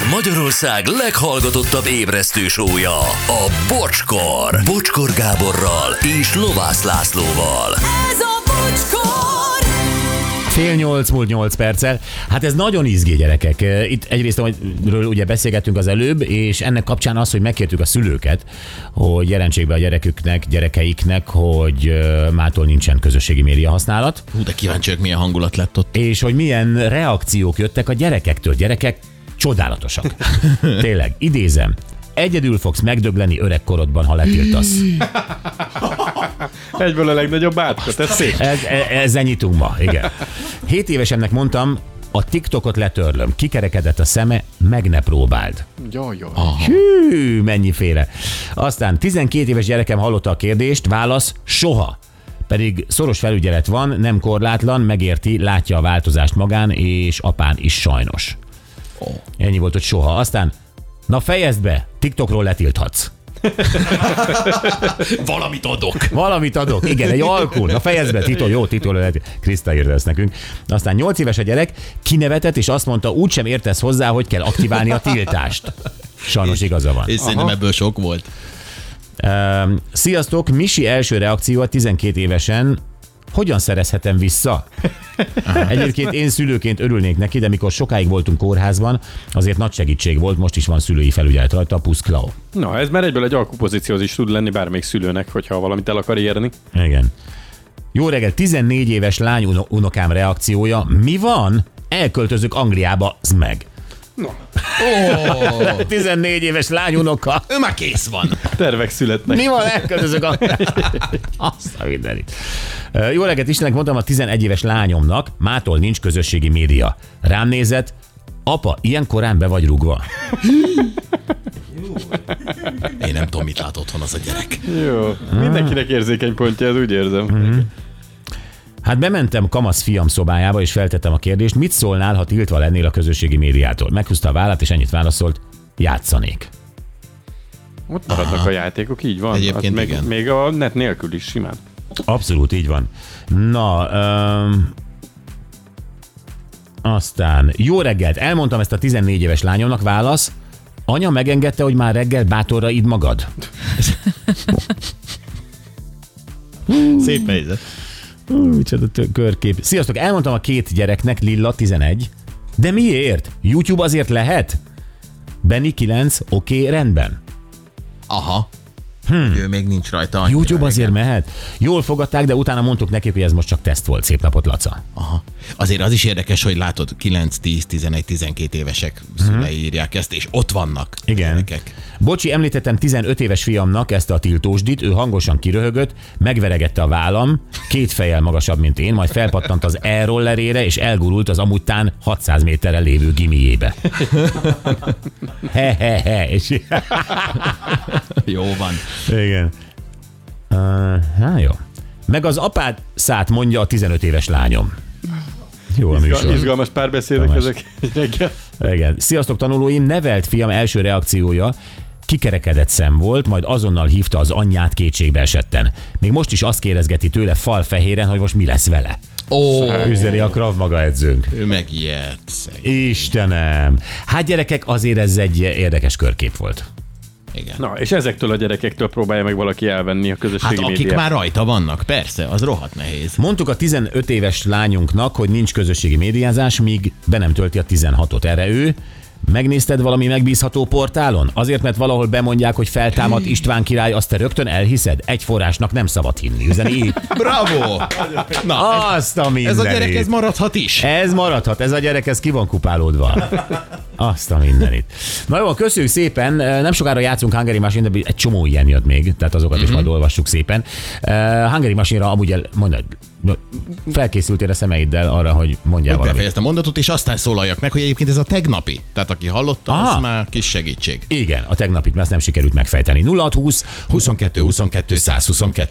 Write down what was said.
Ez Magyarország leghallgatottabb ébresztő sója, a Bocskor. Bocskor Gáborral és Lovász Lászlóval. Ez a bocskor! Fél nyolc múlt nyolc perccel. Hát ez nagyon izgé gyerekek. Itt egyrészt, amiről ugye beszélgettünk az előbb, és ennek kapcsán az, hogy megkértük a szülőket, hogy jelentsék be a gyereküknek, gyerekeiknek, hogy mától nincsen közösségi média használat, Hú, de kíváncsiak, milyen hangulat lett ott. és hogy milyen reakciók jöttek a gyerekektől. Gyerekek csodálatosak. Tényleg, idézem. Egyedül fogsz megdögleni öregkorodban, ha letiltasz. Egyből a legnagyobb átka, ez szép. Ez, e- ezzel nyitunk ma, igen. Hét évesemnek mondtam, a TikTokot letörlöm. Kikerekedett a szeme, meg ne próbáld. Jaj, jaj. Hű, mennyiféle. Aztán 12 éves gyerekem hallotta a kérdést, válasz, soha. Pedig szoros felügyelet van, nem korlátlan, megérti, látja a változást magán, és apán is sajnos. Ennyi volt, hogy soha. Aztán, na fejezd be, TikTokról letilthatsz. Valamit adok. Valamit adok, igen, egy alkul. Na fejezd be, Tito, jó, Tito lehet. Kriszta írta ezt nekünk. Aztán 8 éves a gyerek, kinevetett, és azt mondta, úgysem értesz hozzá, hogy kell aktiválni a tiltást. Sajnos igaza van. És szerintem ebből sok volt. Sziasztok, Misi első reakció a 12 évesen, hogyan szerezhetem vissza? Egyébként én szülőként örülnék neki, de mikor sokáig voltunk kórházban, azért nagy segítség volt, most is van szülői felügyelet rajta, pusz Klau. Na, ez már egyből egy alkupozícióz is tud lenni bármelyik szülőnek, hogyha valamit el akar érni. Igen. Jó reggel, 14 éves lány uno- unokám reakciója, mi van? Elköltözök Angliába, z meg. Ó, 14 éves lány unoka. ő már kész van. Tervek születnek. Mi van, elköltözök a... Azt a mindenit. Jó reggelt Istennek mondtam a 11 éves lányomnak, mától nincs közösségi média. Rám nézett, apa, ilyen korán be vagy rugva. Én nem tudom, mit lát otthon az a gyerek. Jó. Mindenkinek érzékeny pontja, ez úgy érzem. Hát bementem kamasz fiam szobájába, és feltettem a kérdést, mit szólnál, ha tiltva lennél a közösségi médiától? Meghúzta a vállát, és ennyit válaszolt, játszanék. Ott maradnak a játékok, így van. Egyébként még, igen. még a net nélkül is simán. Abszolút így van. Na, um, aztán jó reggelt, elmondtam ezt a 14 éves lányomnak, válasz, anya megengedte, hogy már reggel bátorra idd magad. Szép helyzet. Ú, Micsoda tö- körkép. Sziasztok, elmondtam a két gyereknek, Lilla 11, de miért? YouTube azért lehet? Benny 9, oké, okay, rendben. Aha. Hmm. Ő még nincs rajta. YouTube azért igen. mehet. Jól fogadták, de utána mondtuk nekik, hogy ez most csak teszt volt. Szép napot, Laca. Aha. Azért az is érdekes, hogy látod, 9, 10, 11, 12 évesek szülei írják ezt, és ott vannak. Igen. gyerekek. Bocsi, említettem 15 éves fiamnak ezt a tiltósdit, ő hangosan kiröhögött, megveregette a vállam, két fejjel magasabb, mint én, majd felpattant az e-rollerére, és elgurult az amúgytán 600 méterre lévő gimiébe. He, he, he. És... Jó van. Igen. Uh, hát jó. Meg az apád szát mondja a 15 éves lányom. Jó a Izgal, műsor. izgalmas párbeszédek Tamás. ezek reggel. Igen. Sziasztok tanulóim, nevelt fiam első reakciója kikerekedett szem volt, majd azonnal hívta az anyját kétségbe esetten. Még most is azt kérdezgeti tőle fal fehéren, hogy most mi lesz vele. Ó, Üzeni a Krav Maga edzőnk. ő megijedt. Istenem! Hát gyerekek, azért ez egy érdekes körkép volt. Igen. Na, és ezektől a gyerekektől próbálja meg valaki elvenni a Hát közösségi akik médiát. már rajta vannak, persze, az rohadt nehéz. Mondtuk a 15 éves lányunknak, hogy nincs közösségi médiázás, míg be nem tölti a 16-ot. Erre ő Megnézted valami megbízható portálon? Azért, mert valahol bemondják, hogy feltámad István király, azt te rögtön elhiszed? Egy forrásnak nem szabad hinni. Üzeni. Bravo! Na, Azt a ez mindenit. a gyerek, ez maradhat is. Ez maradhat, ez a gyerek, ez ki van kupálódva. Azt a mindenit. Na jó, köszönjük szépen. Nem sokára játszunk Hungary Machine, de egy csomó ilyen jött még, tehát azokat Mhm. is majd olvassuk szépen. Uh, Hungary Machine-ra amúgy el, mondod, felkészültél a szemeiddel arra, hogy mondjál valamit. Befejeztem a mondatot, és aztán szólaljak meg, hogy egyébként ez a tegnapi. Tehát aki hallotta, Aha. az már kis segítség. Igen, a tegnapit, mert ezt nem sikerült megfejteni. 0620 22, 22, 122.